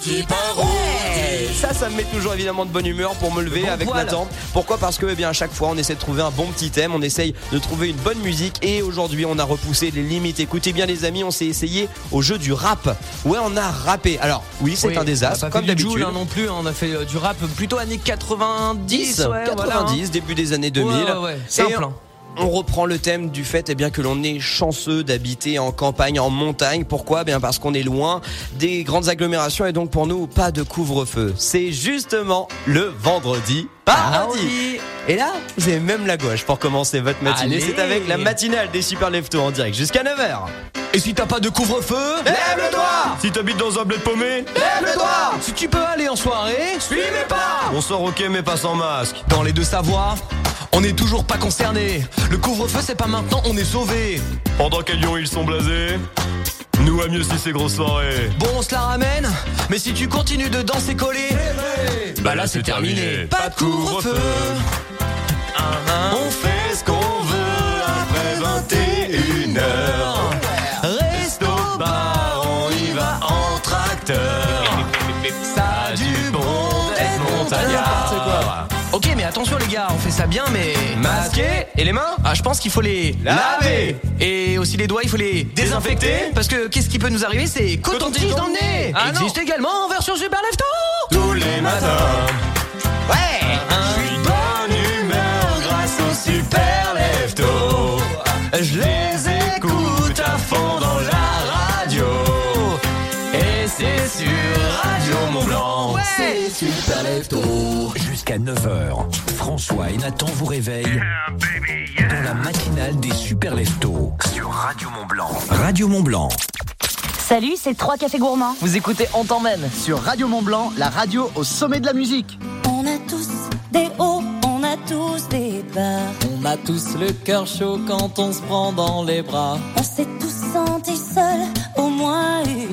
petit paro. Ça, ça me met toujours évidemment de bonne humeur pour me lever Bon, avec voilà. Nathan. Pourquoi? Parce que eh bien à chaque fois on essaie de trouver un bon petit thème, on essaye de trouver une bonne musique et aujourd'hui on a repoussé les limites. Écoutez bien les amis, on s'est essayé au jeu du rap. Ouais, on a rappé. Alors oui, c'est Oui, un désastre comme d'habitude. Hein, non plus, hein, on a fait euh, du rap plutôt années 90, 10, ouais, voilà, 90, hein. début des années 2000. Ouais, ouais, ouais, Et simple. hein. On reprend le thème du fait eh bien, que l'on est chanceux d'habiter en campagne, en montagne. Pourquoi? Eh bien Parce qu'on est loin des grandes agglomérations et donc pour nous, pas de couvre-feu. C'est justement le vendredi paradis. Et là, vous avez même la gauche pour commencer votre matinée. Allez. C'est avec la matinale des Super Leftos en direct jusqu'à 9h. Et si t'as pas de couvre-feu, Lève le doigt Si t'habites dans un bled paumé, Lève le doigt si tu peux aller en soirée, Suis mes pas on sort ok mais pas sans masque. dans les deux savoirs, on n'est toujours pas concerné. Le couvre-feu, c'est pas maintenant, on est sauvé. Pendant qu'à Lyon ils sont blasés, nous à mieux si c'est grosse soirée. Bon, on se la ramène, mais si tu continues de danser collé, bah là c'est terminé. Pas de couvre-feu. On fait ce qu'on attention les gars, on fait ça bien, mais Masqué Et les mains Ah, je pense qu'il faut les Laver. Et aussi les doigts, il faut les désinfecter. Parce que qu'est-ce qui peut nous arriver? C'est coton-tige dans le nez. Ah, Existe également en version Super Lefto. Tous les matins, C'est super lefto. Jusqu'à 9h, François et Nathan vous réveillent dans la matinale des super leftos sur Radio Mont Blanc. Radio Mont Blanc. Salut, c'est trois cafés gourmands. Vous écoutez On t'emmène. sur Radio Mont Blanc, la radio au sommet de la musique. On a tous des hauts, on a tous des bas. On a tous le cœur chaud quand on se prend dans les bras. On s'est tous sentis seuls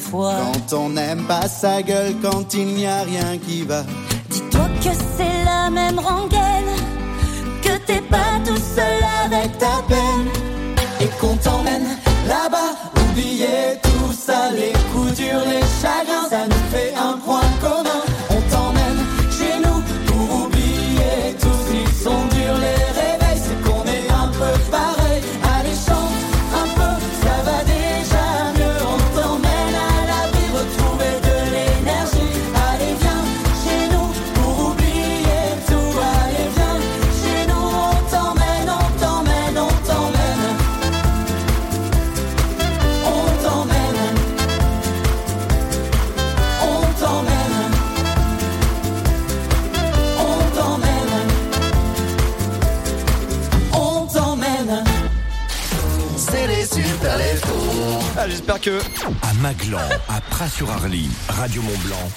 fois. Quand on n'aime pas sa gueule, quand il n'y a rien qui va. Dis-toi que c'est la même rengaine, que t'es pas tout seul avec ta peine. Et qu'on t'emmène là-bas, oubliez tout ça, les J'espère que À Maglan, à Pras-sur-Arly, Radio Mont Blanc,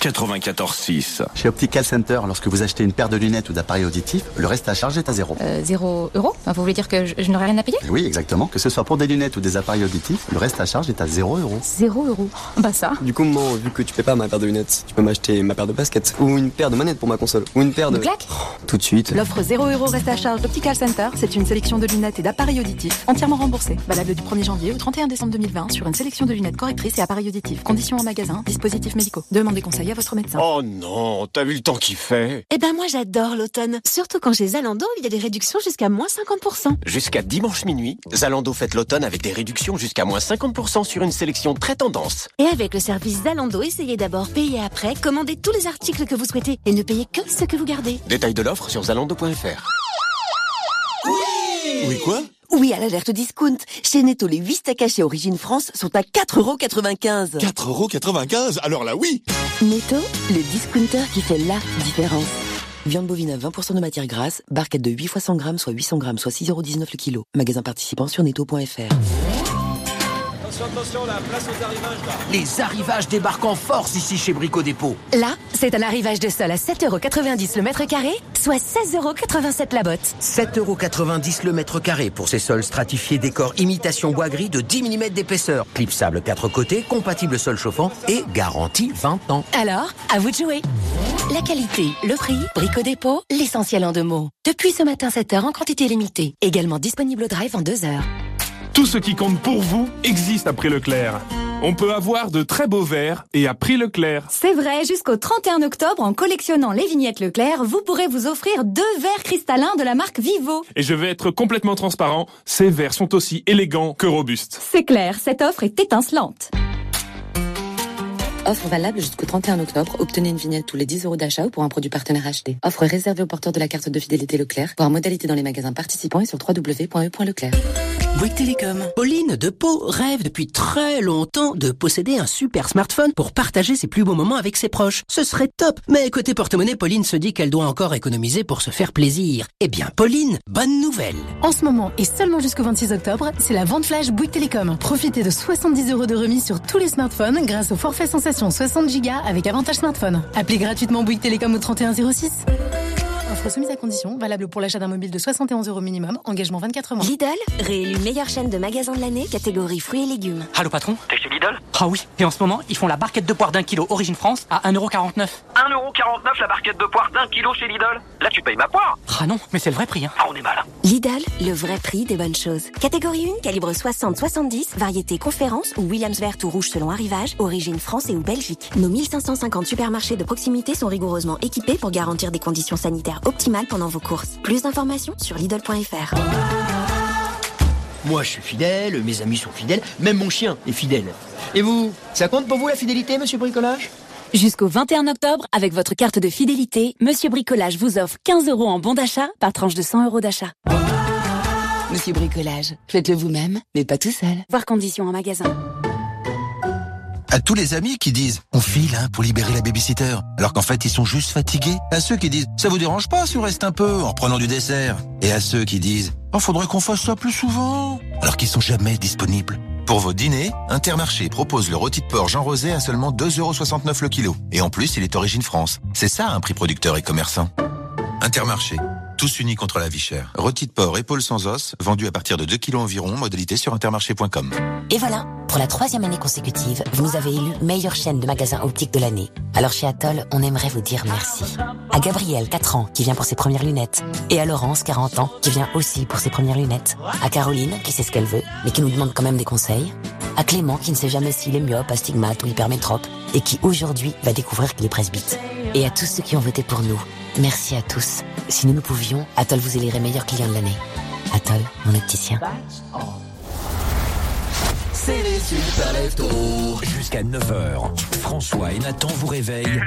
94.6. Chez Optical Center, lorsque vous achetez une paire de lunettes ou d'appareils auditifs, le reste à charge est à zéro. Euh, zéro euro Enfin, Vous voulez dire que je, je n'aurai rien à payer oui, exactement. Que ce soit pour des lunettes ou des appareils auditifs, le reste à charge est à zéro euro. Zéro euro Bah ça Du coup, maman, vu que tu paies pas ma paire de lunettes, tu peux m'acheter ma paire de baskets ou une paire de manettes pour ma console ou une paire de. Claque Tout de suite. L'offre 0 euros reste à charge d'Optical Center. C'est une sélection de lunettes et d'appareils auditifs entièrement remboursés. Valable du 1er janvier au 31 décembre 2020 sur une sélection de lunettes correctrices et appareils auditifs. Conditions en magasin, dispositifs médicaux. Demandez conseil à votre médecin. Oh non, t'as vu le temps qu'il fait Eh ben moi j'adore l'automne. Surtout quand chez Zalando, il y a des réductions jusqu'à moins 50%. Jusqu'à dimanche minuit, Zalando fête l'automne avec des réductions jusqu'à moins 50% sur une sélection très tendance. Et avec le service Zalando, essayez d'abord, payez après, commandez tous les articles que vous souhaitez et ne payez que ce que vous gardez. Détail de l'offre sur zalando.fr. Oui, quoi? Oui, à l'alerte discount. Chez Netto, les 8 steaks hachés origine France sont à 4,95€. 4,95€ Alors là, oui Netto, le discounter qui fait la différence. Viande bovine à 20% de matière grasse, barquette de 8 fois 100 grammes, soit 800 grammes, soit 6,19€ le kilo. Magasin participant sur netto.fr. Attention, attention, la place aux arrivages là. Les arrivages débarquent en force ici chez Brico Dépôt. Là, c'est un arrivage de sol à 7,90€ le mètre carré, soit 16,87€ la botte. 7,90€ le mètre carré pour ces sols stratifiés décor imitation bois gris de 10 mm d'épaisseur. Clipsable 4 côtés, compatible sol chauffant et garantie 20 ans. Alors, à vous de jouer. La qualité, le prix, Brico Dépôt, l'essentiel en deux mots. Depuis ce matin 7h en quantité limitée. Également disponible au drive en 2 heures. Tout ce qui compte pour vous existe après Leclerc. On peut avoir de très beaux verres et à prix Leclerc. C'est vrai, jusqu'au 31 octobre, en collectionnant les vignettes Leclerc, vous pourrez vous offrir deux verres cristallins de la marque Vivo. Et je vais être complètement transparent, ces verres sont aussi élégants que robustes. C'est clair, cette offre est étincelante. Offre valable jusqu'au 31 octobre. Obtenez une vignette tous les 10 euros d'achat ou pour un produit partenaire acheté. Offre réservée aux porteurs de la carte de fidélité Leclerc. Pour modalité dans les magasins participants et sur www.e.leclerc. Bouygues Télécom. Pauline de Pau rêve depuis très longtemps de posséder un super smartphone pour partager ses plus beaux moments avec ses proches. Ce serait top. Mais côté porte-monnaie, Pauline se dit qu'elle doit encore économiser pour se faire plaisir. Eh bien, Pauline, bonne nouvelle. En ce moment et seulement jusqu'au 26 octobre, c'est la vente flash Bouygues Télécom. Profitez de 70 euros de remise sur tous les smartphones grâce au forfait sensation 60 Go avec avantage smartphone. Appelez gratuitement Bouygues Télécom au 3106. Offre soumise à condition, valable pour l'achat d'un mobile de 71 euros minimum, engagement 24 mois. Lidl, réélu meilleure chaîne de magasins de l'année, catégorie fruits et légumes. Allô patron, t'es chez Lidl Ah oui, et en ce moment, ils font la barquette de poire d'un kilo Origine France à 1,49€. 1,49€ la barquette de poire d'un kilo chez Lidl Là tu payes ma poire Ah non, mais c'est le vrai prix. Hein. Ah on est mal. Lidl, le vrai prix des bonnes choses. Catégorie 1, calibre 60-70, variété conférence ou Williams vert ou rouge selon arrivage, origine France et ou Belgique. Nos 1550 supermarchés de proximité sont rigoureusement équipés pour garantir des conditions sanitaires optimales pendant vos courses. Plus d'informations sur Lidl.fr. Moi, je suis fidèle, mes amis sont fidèles, même mon chien est fidèle. Et vous, ça compte pour vous la fidélité, monsieur Bricolage? Jusqu'au 21 octobre, avec votre carte de fidélité, Monsieur Bricolage vous offre 15 euros en bon d'achat par tranche de 100 euros d'achat. Monsieur Bricolage, faites-le vous-même, mais pas tout seul. Voir conditions en magasin. À tous les amis qui disent on file hein, pour libérer la babysitter, alors qu'en fait ils sont juste fatigués. À ceux qui disent ça vous dérange pas si on reste un peu en reprenant du dessert. Et à ceux qui disent oh faudrait qu'on fasse ça plus souvent, alors qu'ils sont jamais disponibles. Pour vos dîners, Intermarché propose le rôti de porc Jean Rosé à seulement 2,69€ le kilo. Et en plus, il est origine France. C'est ça un prix producteur et commerçant. Intermarché. Tous unis contre la vie chère. Rôti de porc épaule sans os, vendu à partir de 2 kilos environ, modalité sur intermarché.com. Et voilà, pour la troisième année consécutive, vous nous avez élu meilleure chaîne de magasins optiques de l'année. Alors chez Atoll, on aimerait vous dire merci. À Gabriel, 4 ans, qui vient pour ses premières lunettes. Et à Laurence, 40 ans, qui vient aussi pour ses premières lunettes. À Caroline, qui sait ce qu'elle veut, mais qui nous demande quand même des conseils. À Clément, qui ne sait jamais s'il est myope, astigmate ou hypermétrope, et qui aujourd'hui va découvrir qu'il est presbyte. Et à tous ceux qui ont voté pour nous, merci à tous. Si nous nous pouvions, Atoll vous élirait meilleur client de l'année. Atoll, mon opticien. C'est les super leftos. Jusqu'à 9h, François et Nathan vous réveillent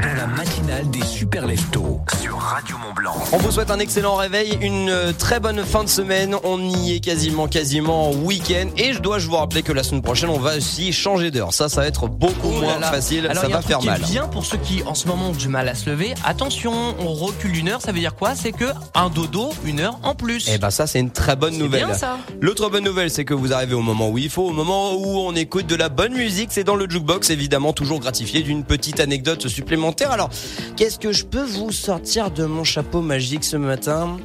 dans la matinale des super leftos sur Radio Mont Blanc. On vous souhaite un excellent réveil, une très bonne fin de semaine. On y est quasiment, quasiment en week-end. Et je dois je vous rappeler que la semaine prochaine, on va aussi changer d'heure. Ça, ça va être beaucoup Oh là moins là. facile. Alors, ça il y a va faire mal. bien pour ceux qui en ce moment ont du mal à se lever. Attention, on recule d'une heure. Ça veut dire quoi? C'est que un dodo, une heure en plus. Eh ben ça c'est une très bonne nouvelle. bien, ça. L'autre bonne nouvelle c'est que vous arrivez au moment où il faut, au moment où on écoute de la bonne musique, c'est dans le jukebox évidemment toujours gratifié d'une petite anecdote supplémentaire. Alors qu'est-ce que je peux vous sortir de mon chapeau magique ce matin?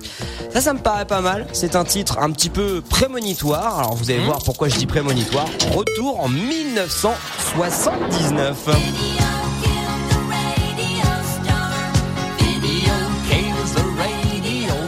Ça ça me paraît pas mal. C'est un titre un petit peu prémonitoire. Alors vous allez voir pourquoi je dis prémonitoire. Retour en 1979.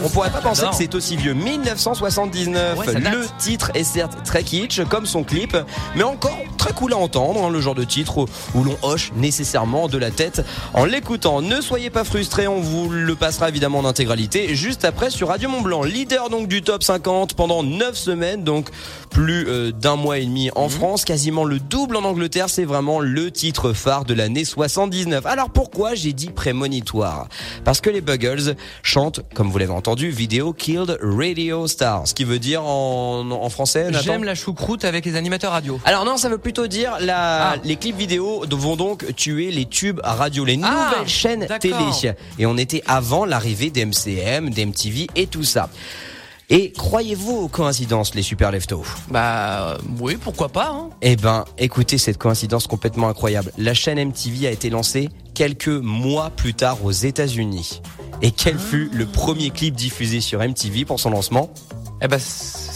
On pourrait pas penser que c'est aussi vieux. 1979. Ouais, ça date. le titre est certes très kitsch, comme son clip, mais encore très cool à entendre. hein, le genre de titre où, où l'on hoche nécessairement de la tête en l'écoutant. Ne soyez pas frustrés, on vous le passera évidemment en intégralité juste après sur Radio Mont Blanc. Leader donc du top 50 pendant 9 semaines, donc plus euh, d'un mois et demi en France, quasiment le double en Angleterre. C'est vraiment le titre phare de l'année 79. Alors pourquoi j'ai dit prémonitoire? Parce que les Buggles chantent, comme vous l'avez entendu, Video Killed Radio Star. Ce qui veut dire en, en français, J'aime la choucroute avec les animateurs radio. alors non, ça veut plutôt dire la, les clips vidéo vont donc tuer les tubes radio, les Ah, nouvelles chaînes télé. Et on était avant l'arrivée d'MCM, d'MTV et tout ça. Et croyez-vous aux coïncidences, les super leftos? Bah oui, pourquoi pas. Hein. Eh ben, écoutez cette coïncidence complètement incroyable. La chaîne MTV a été lancée quelques mois plus tard aux États-Unis. Et quel fut le premier clip diffusé sur MTV pour son lancement? Eh ben,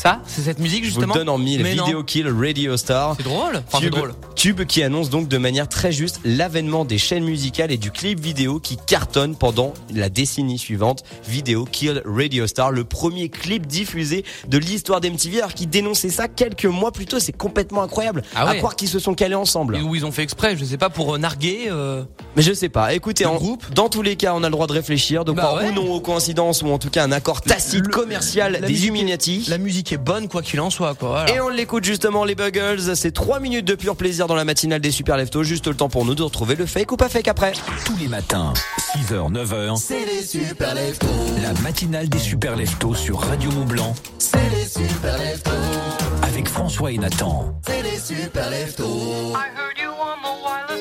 ça c'est cette musique Je vous justement. le donne en mille. Mais non. Kill Radio Star. C'est drôle. Enfin, c'est Tube, drôle. tube qui annonce donc de manière très juste l'avènement des chaînes musicales et du clip vidéo qui cartonne pendant la décennie suivante. Video Kill Radio Star, le premier clip diffusé de l'histoire d'MTV, alors qui dénonçait ça quelques mois plus tôt. C'est complètement incroyable. Ah ouais. À croire qu'ils se sont calés ensemble. Et où ils ont fait exprès, je sais pas, pour euh, narguer. euh, Mais je sais pas. Écoutez, en, groupe dans tous les cas, on a le droit de réfléchir, de Bah croire ouais. ou non aux coïncidences ou en tout cas un accord tacite Le- commercial des musique Illuminati. La musique est bonne, quoi qu'il en soit, quoi. voilà. Et on l'écoute justement les Buggles, c'est 3 minutes de pur plaisir dans la matinale des Super Leftos, juste le temps pour nous de retrouver le fake ou pas fake après. Tous les matins, 6h, 9h. C'est les super leftos. La matinale des super leftos sur Radio Mont Blanc C'est les super leftos. avec François et Nathan. C'est les super leftos. I heard you on the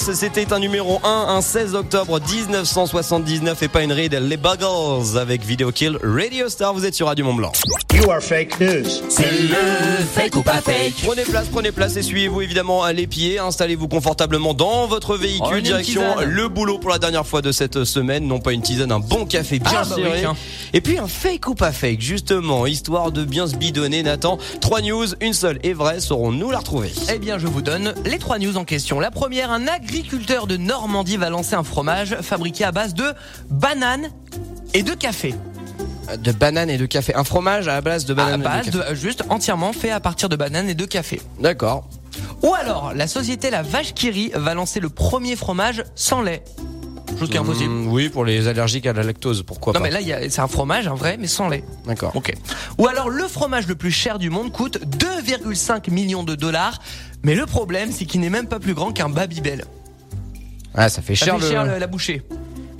c'était un numéro 1, un 16 octobre 1979 et pas une ride, les Buggles avec Video Kill Radio Star, vous êtes sur Radio Mont Blanc. You are fake news. C'est le fake ou pas fake? Prenez place, prenez place, essuyez-vous évidemment les pieds, installez-vous confortablement dans votre Oh, véhicule, une direction le boulot pour la dernière fois de cette semaine, non pas une tisane, un bon café bien Ah, bah oui, et puis un fake ou pas fake, justement, histoire de bien se bidonner, Nathan. Trois news, une seule est vraie, saurons-nous la retrouver? Eh bien, je vous donne les trois news en question. La première, un agriculteur de Normandie va lancer un fromage fabriqué à base de bananes et de café. De bananes et de café. Un fromage à la base de À bananes base et de de, café. juste entièrement fait à partir de bananes et de café. D'accord. Ou alors, la société La Vache qui rit va lancer le premier fromage sans lait. Chose qui est impossible. Mmh, oui, pour les allergiques à la lactose, pourquoi Non pas mais là c'est un fromage, un vrai, mais sans lait. D'accord. Ok. Ou alors le fromage le plus cher du monde coûte 2,5 millions de dollars, mais le problème c'est qu'il n'est même pas plus grand qu'un Babybel. Ah, ça fait Ça cher, fait le... cher le- la bouchée.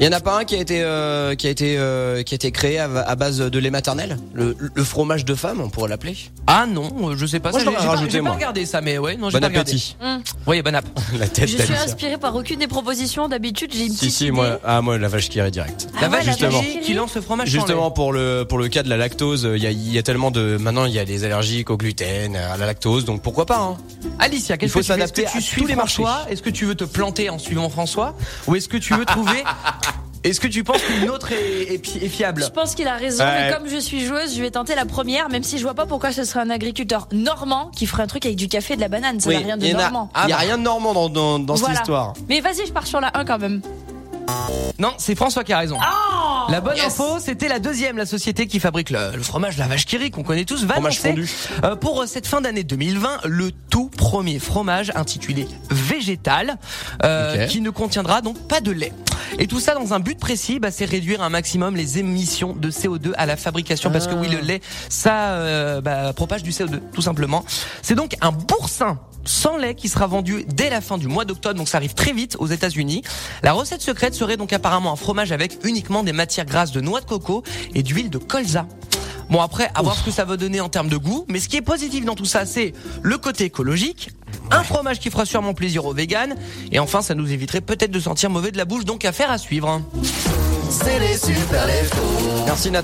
Il y en a pas un qui a été euh, qui a été euh, qui a été créé à, à base de lait maternel, le, le fromage de femme, on pourrait l'appeler. Ah non, je sais pas. Moi, ça, je j'ai- j'ai pas- rajouté, J'ai pas moi. regardé ça, mais ouais, non, j'ai Bon pas regardé. appétit. Hum. Oui, bon app. La tête Je suis inspirée par aucune des propositions. D'habitude, j'ai une Si petite si idée. moi ah moi la vache qui irait direct. Ah ouais, la justement. vache qui lance le fromage Justement pour le pour le cas de la lactose, il y a, il y a tellement de maintenant il y a des allergiques au gluten, à la lactose, donc pourquoi pas hein. Alicia, qu'est-ce que tu Est-ce que tu suis les. François? Est-ce que tu veux te planter en suivant François? Ou est-ce que tu veux trouver Est-ce que tu penses qu'une autre est, est fiable? Je pense qu'il a raison, Ouais. mais comme je suis joueuse, je vais tenter la première, même si je vois pas pourquoi ce serait un agriculteur normand qui ferait un truc avec du café et de la banane. Ça Oui, n'a rien de y normand. Il y a rien de normand dans dans, dans Voilà. cette histoire. Mais vas-y, je pars sur la 1 quand même. Non, c'est François qui a raison. Oh La bonne Yes. info, c'était la deuxième, la société qui fabrique le, le fromage la vache qui rit qu'on connaît tous, va Fromage lancer, fondu. euh, pour euh, cette fin d'année 2020 le tout premier fromage intitulé végétal euh, qui ne contiendra donc pas de lait. Et tout ça dans un but précis, bah, c'est réduire un maximum les émissions de CO2 à la fabrication parce que oui, le lait, ça euh, bah, propage du CO2 tout simplement. C'est donc un boursin sans lait qui sera vendu dès la fin du mois d'octobre, donc ça arrive très vite aux États-Unis. La recette secrète serait donc apparemment un fromage avec uniquement des matières grasses de noix de coco et d'huile de colza. Bon après, à voir ce que ça va donner en termes de goût, mais ce qui est positif dans tout ça, c'est le côté écologique, un fromage qui fera sûrement plaisir aux véganes, et enfin ça nous éviterait peut-être de sentir mauvais de la bouche, donc affaire à suivre. C'est les super Merci Nathan.